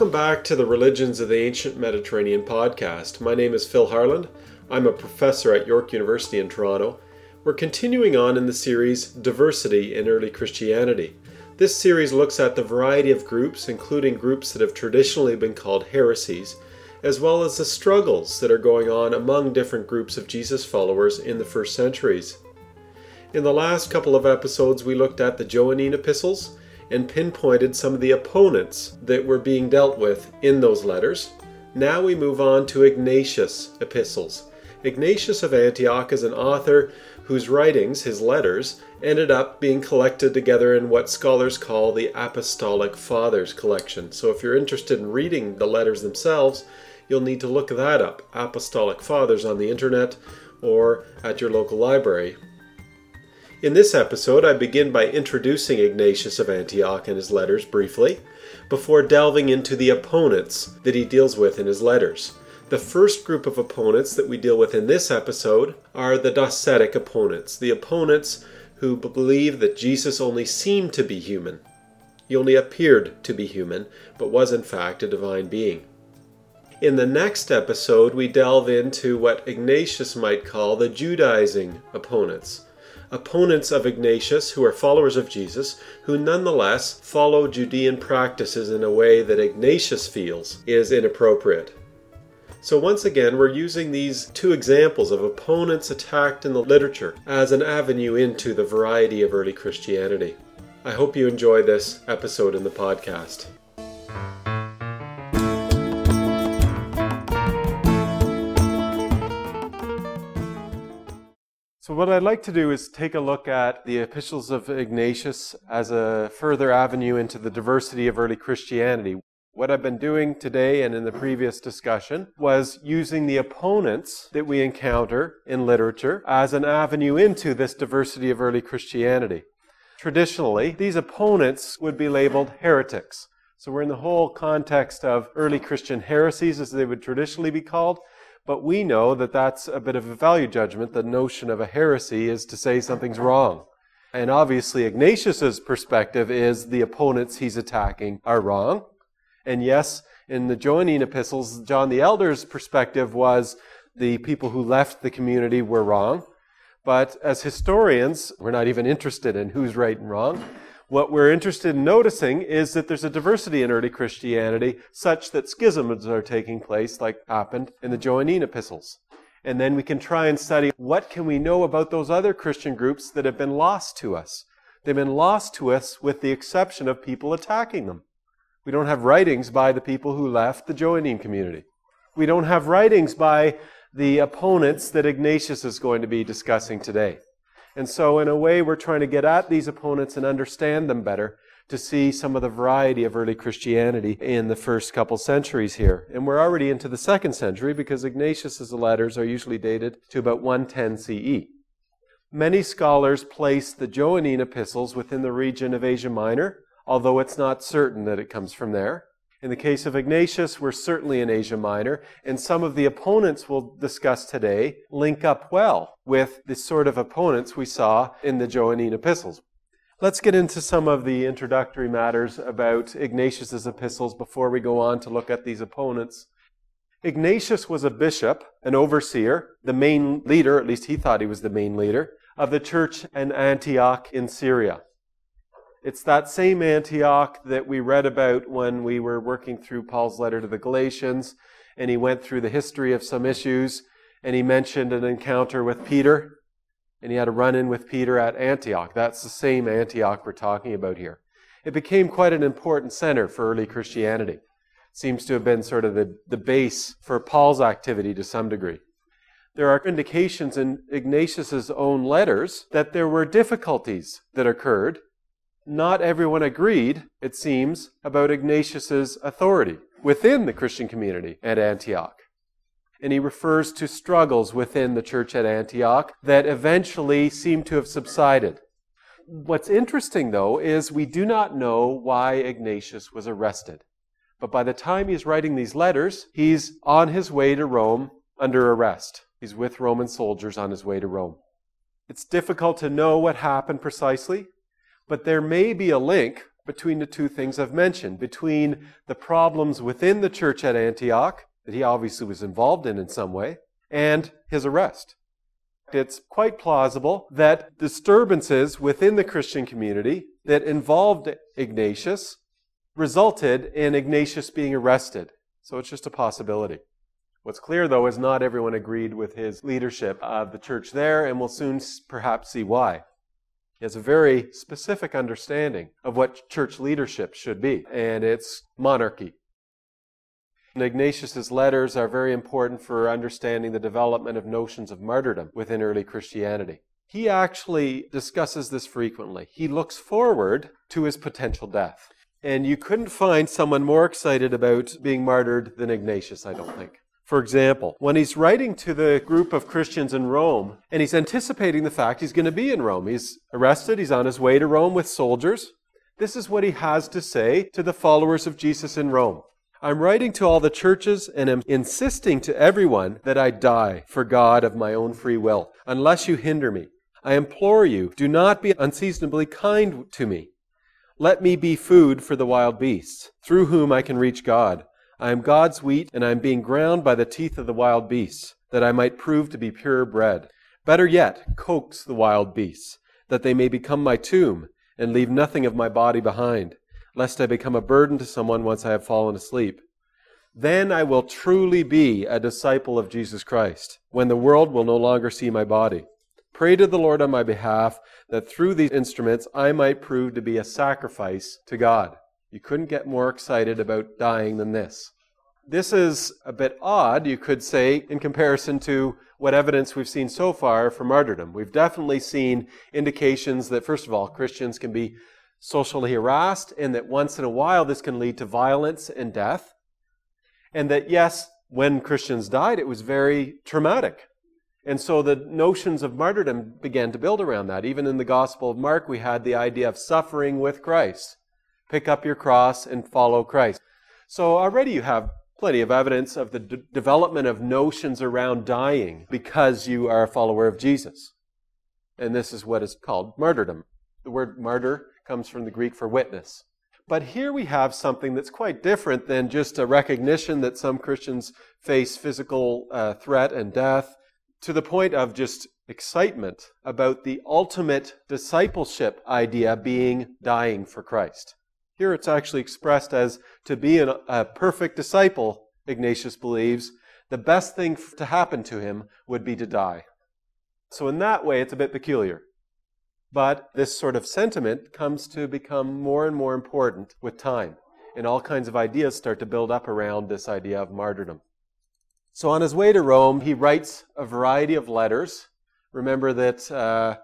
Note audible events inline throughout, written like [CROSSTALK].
Welcome back to the Religions of the Ancient Mediterranean podcast. My name is Phil Harland. I'm a professor at York University in Toronto. We're continuing on in the series Diversity in Early Christianity. This series looks at the variety of groups, including groups that have traditionally been called heresies, as well as the struggles that are going on among different groups of Jesus followers in the first centuries. In the last couple of episodes, we looked at the Johannine epistles and pinpointed some of the opponents that were being dealt with in those letters. Now we move on to Ignatius' epistles. Ignatius of Antioch is an author whose writings, his letters, ended up being collected together in what scholars call the Apostolic Fathers collection. So if you're interested in reading the letters themselves, you'll need to look that up Apostolic Fathers on the internet or at your local library. In this episode, I begin by introducing Ignatius of Antioch and his letters briefly, before delving into the opponents that he deals with in his letters. The first group of opponents that we deal with in this episode are the Docetic opponents, the opponents who believe that Jesus only seemed to be human. He only appeared to be human, but was in fact a divine being. In the next episode, we delve into what Ignatius might call the Judaizing opponents opponents of Ignatius who are followers of Jesus, who nonetheless follow Judean practices in a way that Ignatius feels is inappropriate. So, once again, we're using these two examples of opponents attacked in the literature as an avenue into the variety of early Christianity. I hope you enjoy this episode in the podcast. So, what I'd like to do is take a look at the epistles of Ignatius as a further avenue into the diversity of early Christianity. What I've been doing today and in the previous discussion was using the opponents that we encounter in literature as an avenue into this diversity of early Christianity. Traditionally, these opponents would be labeled heretics. So we're in the whole context of early Christian heresies, as they would traditionally be called. But we know that that's a bit of a value judgment. The notion of a heresy is to say something's wrong. And obviously, Ignatius's perspective is the opponents he's attacking are wrong. And yes, in the Johannine epistles, John the Elder's perspective was the people who left the community were wrong. But as historians, we're not even interested in who's right and wrong. What we're interested in noticing is that there's a diversity in early Christianity such that schisms are taking place, like happened in the Johannine epistles. And then we can try and study what can we know about those other Christian groups that have been lost to us. They've been lost to us with the exception of people attacking them. We don't have writings by the people who left the Johannine community. We don't have writings by the opponents that Ignatius is going to be discussing today. And so, in a way, we're trying to get at these opponents and understand them better to see some of the variety of early Christianity in the first couple centuries here. And we're already into the second century because Ignatius's letters are usually dated to about 110 CE. Many scholars place the Johannine epistles within the region of Asia Minor, although it's not certain that it comes from there. In the case of Ignatius, we're certainly in Asia Minor, and some of the opponents we'll discuss today link up well with the sort of opponents we saw in the Johannine epistles. Let's get into some of the introductory matters about Ignatius's epistles before we go on to look at these opponents. Ignatius was a bishop, an overseer, the main leader, at least he thought he was the main leader, of the church in Antioch in Syria. It's that same Antioch that we read about when we were working through Paul's letter to the Galatians, and he went through the history of some issues, and he mentioned an encounter with Peter, and he had a run in with Peter at Antioch. That's the same Antioch we're talking about here. It became quite an important center for early Christianity. Seems to have been sort of the, the base for Paul's activity to some degree. There are indications in Ignatius's own letters that there were difficulties that occurred not everyone agreed, it seems, about Ignatius's authority within the Christian community at Antioch. And he refers to struggles within the church at Antioch that eventually seem to have subsided. What's interesting, though, is we do not know why Ignatius was arrested. But by the time he's writing these letters, he's on his way to Rome under arrest. He's with Roman soldiers on his way to Rome. It's difficult to know what happened precisely, but there may be a link between the two things I've mentioned, between the problems within the church at Antioch, that he obviously was involved in in some way, and his arrest. It's quite plausible that disturbances within the Christian community that involved Ignatius resulted in Ignatius being arrested. So it's just a possibility. What's clear, though, is not everyone agreed with his leadership of the church there, and we'll soon perhaps see why. He has a very specific understanding of what church leadership should be, and it's monarchy. And Ignatius's letters are very important for understanding the development of notions of martyrdom within early Christianity. He actually discusses this frequently. He looks forward to his potential death. And you couldn't find someone more excited about being martyred than Ignatius, I don't think. For example, when he's writing to the group of Christians in Rome, and he's anticipating the fact he's going to be in Rome, he's arrested, he's on his way to Rome with soldiers. This is what he has to say to the followers of Jesus in Rome. I'm writing to all the churches and am insisting to everyone that I die for God of my own free will, unless you hinder me. I implore you, do not be unseasonably kind to me. Let me be food for the wild beasts, through whom I can reach God. I am God's wheat, and I am being ground by the teeth of the wild beasts, that I might prove to be pure bread. Better yet, coax the wild beasts, that they may become my tomb, and leave nothing of my body behind, lest I become a burden to someone once I have fallen asleep. Then I will truly be a disciple of Jesus Christ, when the world will no longer see my body. Pray to the Lord on my behalf, that through these instruments I might prove to be a sacrifice to God. You couldn't get more excited about dying than this. This is a bit odd, you could say, in comparison to what evidence we've seen so far for martyrdom. We've definitely seen indications that, first of all, Christians can be socially harassed, and that once in a while this can lead to violence and death. And that, yes, when Christians died, it was very traumatic. And so the notions of martyrdom began to build around that. Even in the Gospel of Mark, we had the idea of suffering with Christ pick up your cross and follow Christ. So already you have plenty of evidence of the d- development of notions around dying because you are a follower of Jesus. And this is what is called martyrdom. The word martyr comes from the Greek for witness. But here we have something that's quite different than just a recognition that some Christians face physical uh, threat and death to the point of just excitement about the ultimate discipleship idea being dying for Christ. Here it's actually expressed as to be an, a perfect disciple, Ignatius believes, the best thing to happen to him would be to die. So, in that way, it's a bit peculiar. But this sort of sentiment comes to become more and more important with time. And all kinds of ideas start to build up around this idea of martyrdom. So, on his way to Rome, he writes a variety of letters. Remember that uh,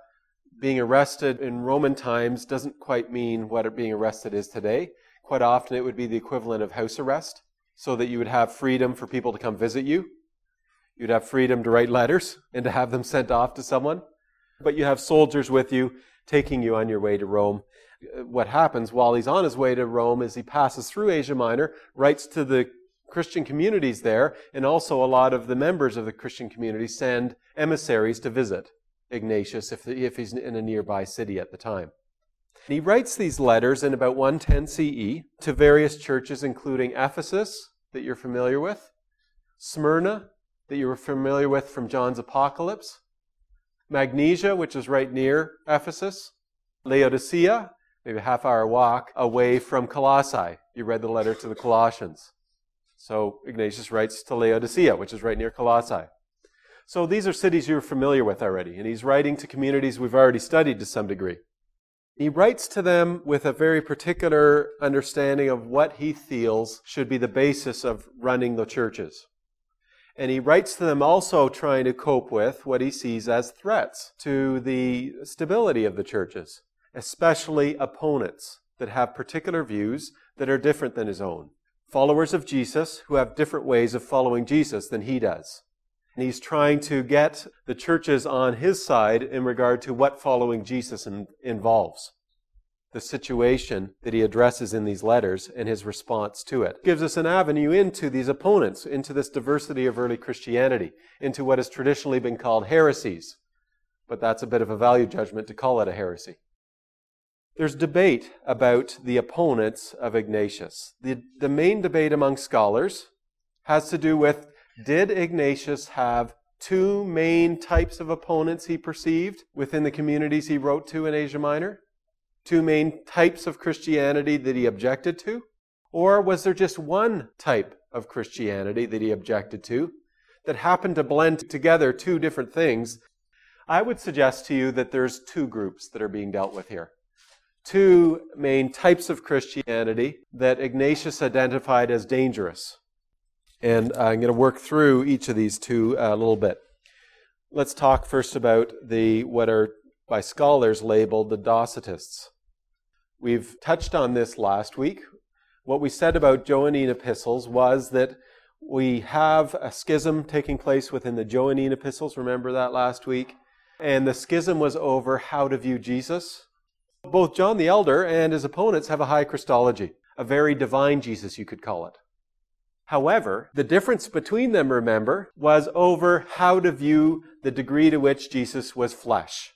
being arrested in Roman times doesn't quite mean what being arrested is today. Quite often it would be the equivalent of house arrest, so that you would have freedom for people to come visit you. You'd have freedom to write letters and to have them sent off to someone. But you have soldiers with you taking you on your way to Rome. What happens while he's on his way to Rome is he passes through Asia Minor, writes to the Christian communities there, and also a lot of the members of the Christian community send emissaries to visit. Ignatius if, if he's in a nearby city at the time. He writes these letters in about 110 CE to various churches, including Ephesus, that you're familiar with, Smyrna, that you were familiar with from John's Apocalypse, Magnesia, which is right near Ephesus, Laodicea, maybe a half hour walk away from Colossae. You read the letter to the Colossians. So Ignatius writes to Laodicea, which is right near Colossae. So these are cities you're familiar with already, and he's writing to communities we've already studied to some degree. He writes to them with a very particular understanding of what he feels should be the basis of running the churches. And he writes to them also trying to cope with what he sees as threats to the stability of the churches, especially opponents that have particular views that are different than his own. Followers of Jesus who have different ways of following Jesus than he does. And he's trying to get the churches on his side in regard to what following Jesus in, involves. The situation that he addresses in these letters and his response to it gives us an avenue into these opponents, into this diversity of early Christianity, into what has traditionally been called heresies. But that's a bit of a value judgment to call it a heresy. There's debate about the opponents of Ignatius. The, the main debate among scholars has to do with did Ignatius have two main types of opponents he perceived within the communities he wrote to in Asia Minor? Two main types of Christianity that he objected to? Or was there just one type of Christianity that he objected to that happened to blend together two different things? I would suggest to you that there's two groups that are being dealt with here two main types of Christianity that Ignatius identified as dangerous. And I'm going to work through each of these two uh, a little bit. Let's talk first about the what are by scholars labeled the Docetists. We've touched on this last week. What we said about Johannine epistles was that we have a schism taking place within the Johannine epistles. Remember that last week? And the schism was over how to view Jesus. Both John the Elder and his opponents have a high Christology, a very divine Jesus, you could call it. However, the difference between them, remember, was over how to view the degree to which Jesus was flesh.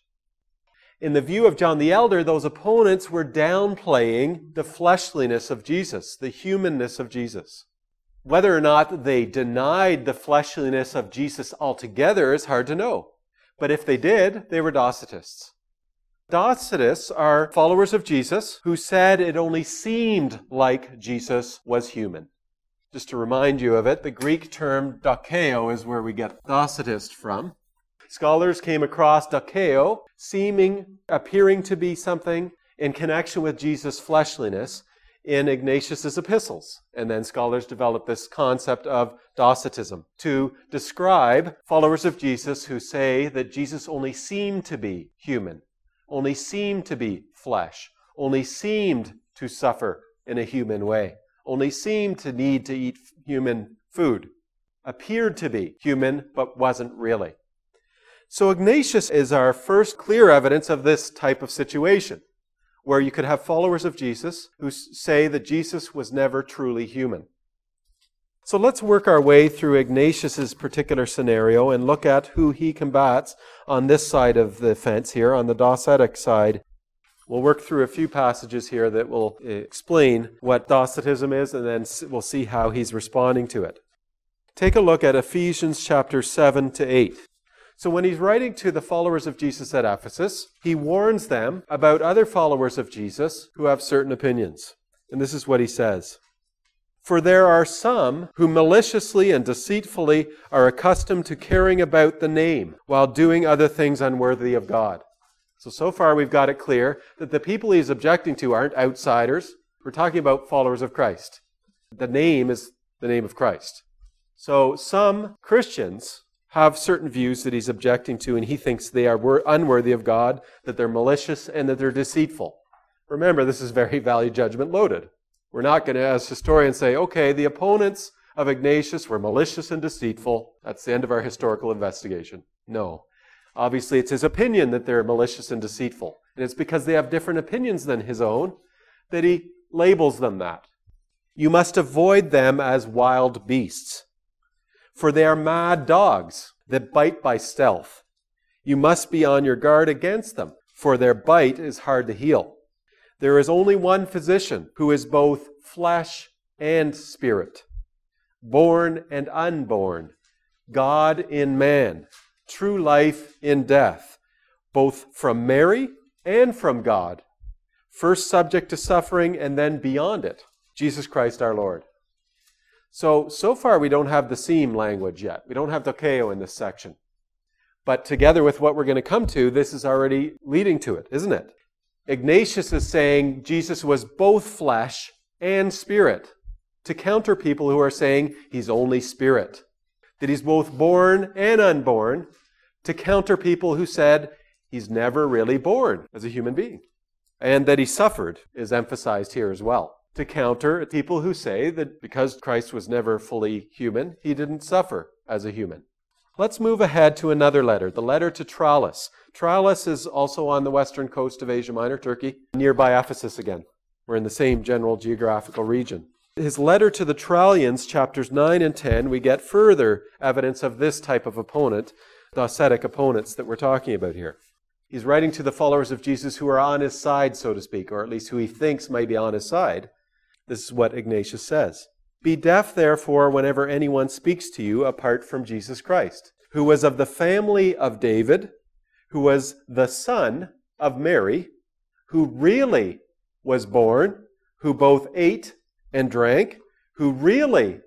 In the view of John the Elder, those opponents were downplaying the fleshliness of Jesus, the humanness of Jesus. Whether or not they denied the fleshliness of Jesus altogether is hard to know. But if they did, they were Docetists. Docetists are followers of Jesus who said it only seemed like Jesus was human. Just to remind you of it, the Greek term dokeo is where we get Docetist from. Scholars came across dokeo, seeming, appearing to be something in connection with Jesus' fleshliness in Ignatius's epistles. And then scholars developed this concept of Docetism to describe followers of Jesus who say that Jesus only seemed to be human only seemed to be flesh, only seemed to suffer in a human way, only seemed to need to eat human food, appeared to be human but wasn't really. So Ignatius is our first clear evidence of this type of situation, where you could have followers of Jesus who say that Jesus was never truly human. So let's work our way through Ignatius's particular scenario and look at who he combats on this side of the fence here, on the Docetic side. We'll work through a few passages here that will eh, explain what Docetism is, and then we'll see how he's responding to it. Take a look at Ephesians chapter 7 to 8. So, when he's writing to the followers of Jesus at Ephesus, he warns them about other followers of Jesus who have certain opinions. And this is what he says. For there are some who maliciously and deceitfully are accustomed to carrying about the name while doing other things unworthy of God. So, so far we've got it clear that the people he's objecting to aren't outsiders. We're talking about followers of Christ. The name is the name of Christ. So, some Christians have certain views that he's objecting to, and he thinks they are unworthy of God, that they're malicious, and that they're deceitful. Remember, this is very value judgment loaded. We're not going to, as historians, say, okay, the opponents of Ignatius were malicious and deceitful. That's the end of our historical investigation. No. Obviously, it's his opinion that they're malicious and deceitful. And it's because they have different opinions than his own that he labels them that. You must avoid them as wild beasts, for they are mad dogs that bite by stealth. You must be on your guard against them, for their bite is hard to heal. There is only one physician who is both flesh and spirit, born and unborn, God in man, true life in death, both from Mary and from God, first subject to suffering and then beyond it, Jesus Christ our Lord. So, so far we don't have the seem language yet. We don't have dokeo in this section. But together with what we're going to come to, this is already leading to it, isn't it? Ignatius is saying Jesus was both flesh and spirit to counter people who are saying he's only spirit. That he's both born and unborn to counter people who said he's never really born as a human being. And that he suffered is emphasized here as well to counter people who say that because Christ was never fully human, he didn't suffer as a human. Let's move ahead to another letter, the letter to Tralles. Tralles is also on the western coast of Asia Minor, Turkey, nearby Ephesus again. We're in the same general geographical region. His letter to the Trallians, chapters 9 and 10, we get further evidence of this type of opponent, the Docetic opponents that we're talking about here. He's writing to the followers of Jesus who are on his side, so to speak, or at least who he thinks may be on his side. This is what Ignatius says. Be deaf, therefore, whenever anyone speaks to you apart from Jesus Christ, who was of the family of David, who was the son of Mary, who really was born, who both ate and drank, who really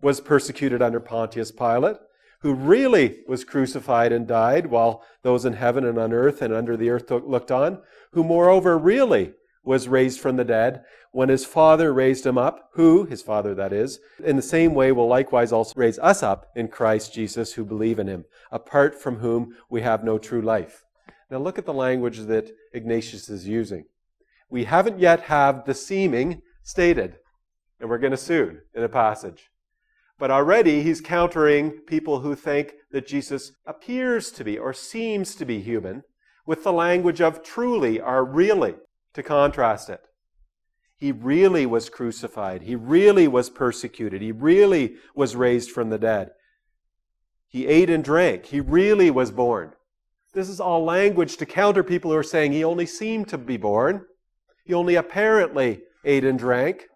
was persecuted under Pontius Pilate, who really was crucified and died while those in heaven and on earth and under the earth looked on, who moreover really was raised from the dead when his father raised him up, who, his father that is, in the same way will likewise also raise us up in Christ Jesus who believe in him, apart from whom we have no true life. Now look at the language that Ignatius is using. We haven't yet have the seeming stated, and we're going to soon in a passage. But already he's countering people who think that Jesus appears to be or seems to be human with the language of truly or really to contrast it. He really was crucified. He really was persecuted. He really was raised from the dead. He ate and drank. He really was born. This is all language to counter people who are saying he only seemed to be born. He only apparently ate and drank.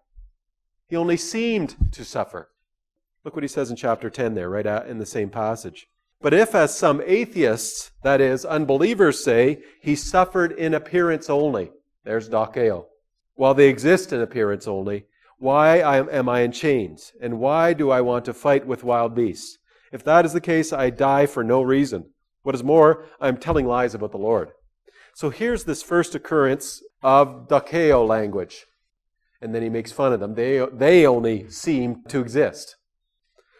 He only seemed to suffer. Look what he says in chapter 10 there, right in the same passage. But if, as some atheists, that is, unbelievers say, he suffered in appearance only, there's dokeo, while they exist in appearance only, why am I in chains? And why do I want to fight with wild beasts? If that is the case, I die for no reason. What is more, I am telling lies about the Lord. So here's this first occurrence of dokeo language. And then he makes fun of them. They, they only seem to exist.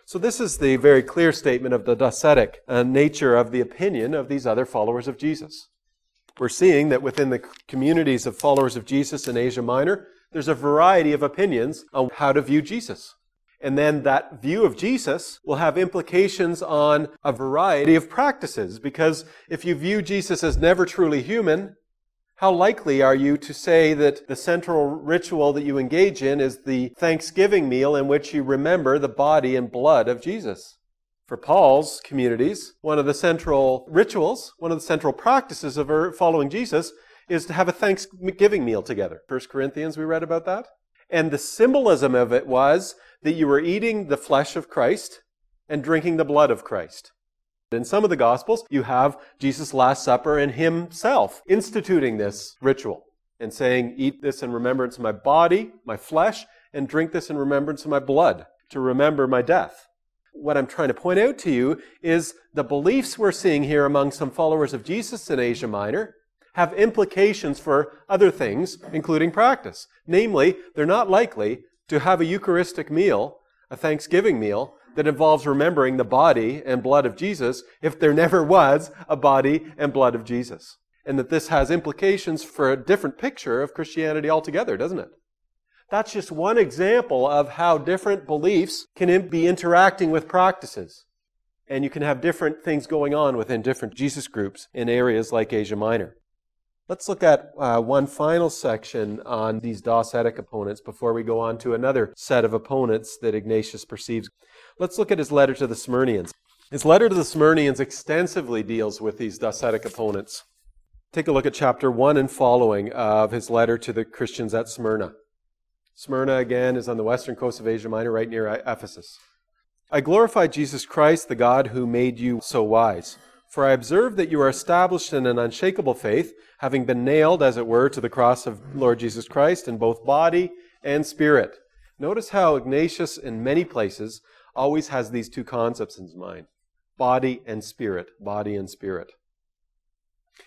So, this is the very clear statement of the docetic uh, nature of the opinion of these other followers of Jesus. We're seeing that within the communities of followers of Jesus in Asia Minor, there's a variety of opinions on how to view Jesus. And then that view of Jesus will have implications on a variety of practices, because if you view Jesus as never truly human, how likely are you to say that the central ritual that you engage in is the Thanksgiving meal in which you remember the body and blood of Jesus? For Paul's communities, one of the central rituals, one of the central practices of er, following Jesus is to have a Thanksgiving meal together. First Corinthians, we read about that. And the symbolism of it was that you were eating the flesh of Christ and drinking the blood of Christ. In some of the Gospels, you have Jesus' Last Supper and himself instituting this ritual and saying, Eat this in remembrance of my body, my flesh, and drink this in remembrance of my blood, to remember my death. What I'm trying to point out to you is the beliefs we're seeing here among some followers of Jesus in Asia Minor have implications for other things, including practice. Namely, they're not likely to have a Eucharistic meal, a Thanksgiving meal, that involves remembering the body and blood of Jesus if there never was a body and blood of Jesus. And that this has implications for a different picture of Christianity altogether, doesn't it? That's just one example of how different beliefs can be interacting with practices. And you can have different things going on within different Jesus groups in areas like Asia Minor. Let's look at uh, one final section on these Docetic opponents before we go on to another set of opponents that Ignatius perceives. Let's look at his letter to the Smyrnians. His letter to the Smyrnians extensively deals with these Docetic opponents. Take a look at chapter 1 and following of his letter to the Christians at Smyrna. Smyrna, again, is on the western coast of Asia Minor, right near Ephesus. I glorify Jesus Christ, the God who made you so wise. For I observe that you are established in an unshakable faith, having been nailed, as it were, to the cross of Lord Jesus Christ in both body and spirit. Notice how Ignatius, in many places, always has these two concepts in his mind body and spirit, body and spirit.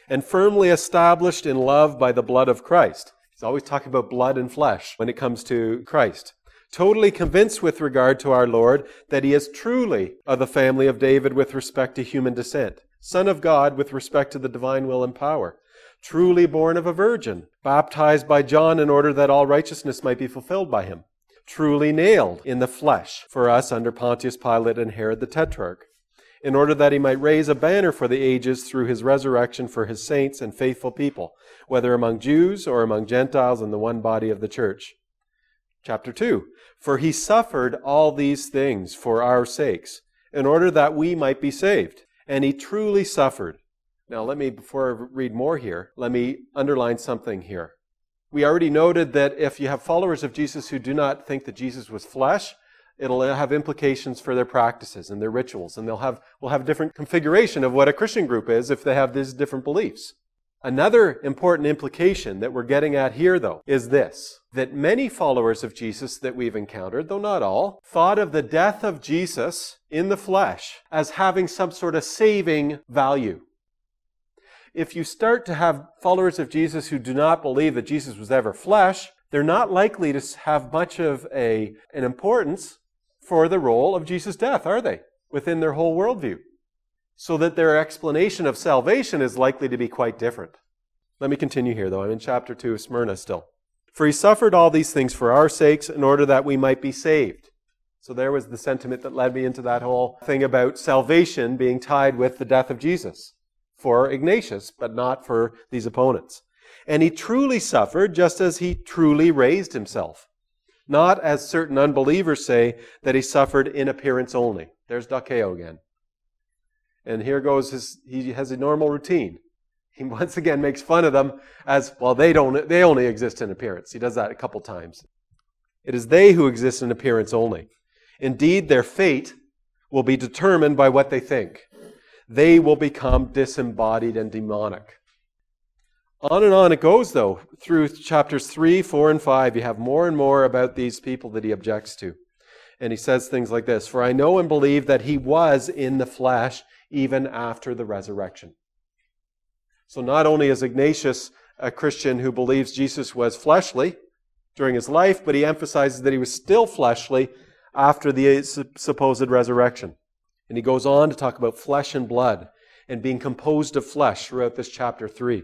And firmly established in love by the blood of Christ. He's always talking about blood and flesh when it comes to Christ. Totally convinced with regard to our Lord that he is truly of the family of David with respect to human descent, Son of God with respect to the divine will and power, truly born of a virgin, baptized by John in order that all righteousness might be fulfilled by him truly nailed in the flesh for us under Pontius Pilate and Herod the Tetrarch, in order that he might raise a banner for the ages through his resurrection for his saints and faithful people, whether among Jews or among Gentiles in the one body of the church. Chapter 2 For he suffered all these things for our sakes, in order that we might be saved. And he truly suffered, Now, let me, before I read more here, let me underline something here. We already noted that if you have followers of Jesus who do not think that Jesus was flesh, it'll have implications for their practices and their rituals, and they'll have, will have a different configuration of what a Christian group is if they have these different beliefs. Another important implication that we're getting at here, though, is this that many followers of Jesus that we've encountered, though not all, thought of the death of Jesus in the flesh as having some sort of saving value. If you start to have followers of Jesus who do not believe that Jesus was ever flesh, they're not likely to have much of a, an importance for the role of Jesus' death, are they? Within their whole worldview so that their explanation of salvation is likely to be quite different. Let me continue here, though. I'm in chapter 2 of Smyrna still. For he suffered all these things for our sakes in order that we might be saved. So there was the sentiment that led me into that whole thing about salvation being tied with the death of Jesus for Ignatius, but not for these opponents. And he truly suffered just as he truly raised himself. Not as certain unbelievers say that he suffered in appearance only. There's Dokeo again. And here goes his, he has a normal routine. He [LAUGHS] once again makes fun of them as, well, they don't, they only exist in appearance. He does that a couple times. It is they who exist in appearance only. Indeed, their fate will be determined by what they think. They will become disembodied and demonic. On and on it goes, though. Through chapters 3, 4, and 5, you have more and more about these people that he objects to. And he says things like this For I know and believe that he was in the flesh even after the resurrection. So not only is Ignatius a Christian who believes Jesus was fleshly during his life, but he emphasizes that he was still fleshly after the supposed resurrection. And he goes on to talk about flesh and blood and being composed of flesh throughout this chapter 3.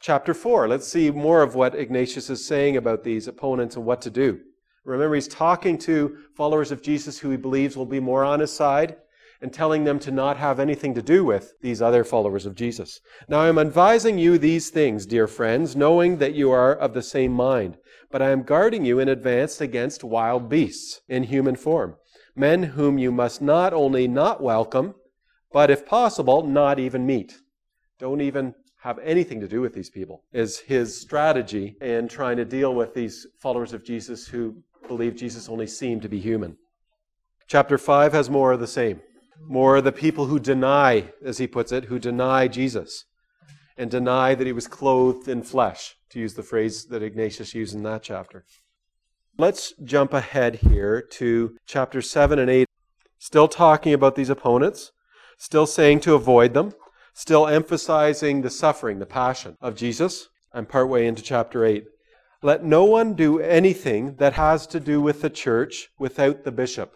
Chapter 4, let's see more of what Ignatius is saying about these opponents and what to do. Remember, he's talking to followers of Jesus who he believes will be more on his side and telling them to not have anything to do with these other followers of Jesus. Now I am advising you these things, dear friends, knowing that you are of the same mind, but I am guarding you in advance against wild beasts in human form, men whom you must not only not welcome, but if possible, not even meet. Don't even have anything to do with these people, is his strategy in trying to deal with these followers of Jesus who believe Jesus only seemed to be human. Chapter 5 has more of the same more of the people who deny, as he puts it, who deny Jesus and deny that he was clothed in flesh, to use the phrase that Ignatius used in that chapter. Let's jump ahead here to chapter 7 and 8, still talking about these opponents, still saying to avoid them, still emphasizing the suffering, the passion of Jesus. I'm partway into chapter 8. Let no one do anything that has to do with the church without the bishop.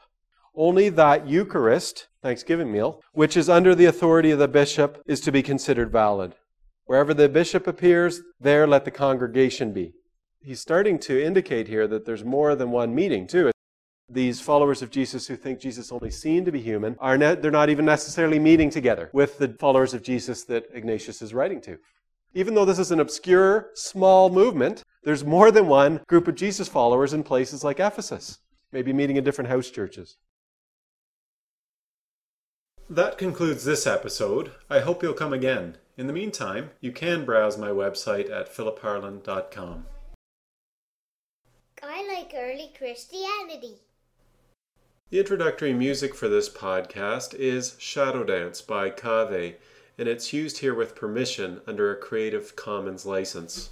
Only that Eucharist, Thanksgiving meal, which is under the authority of the bishop, is to be considered valid. Wherever the bishop appears, there let the congregation be. He's starting to indicate here that there's more than one meeting, too. These followers of Jesus who think Jesus only seemed to be human are they're not even necessarily meeting together with the followers of Jesus that Ignatius is writing to. Even though this is an obscure, small movement, there's more than one group of Jesus followers in places like Ephesus, maybe meeting in different house churches. That concludes this episode. I hope you'll come again. In the meantime, you can browse my website at philipharland.com. I like early Christianity. The introductory music for this podcast is Shadow Dance by Kave, and it's used here with permission under a Creative Commons license.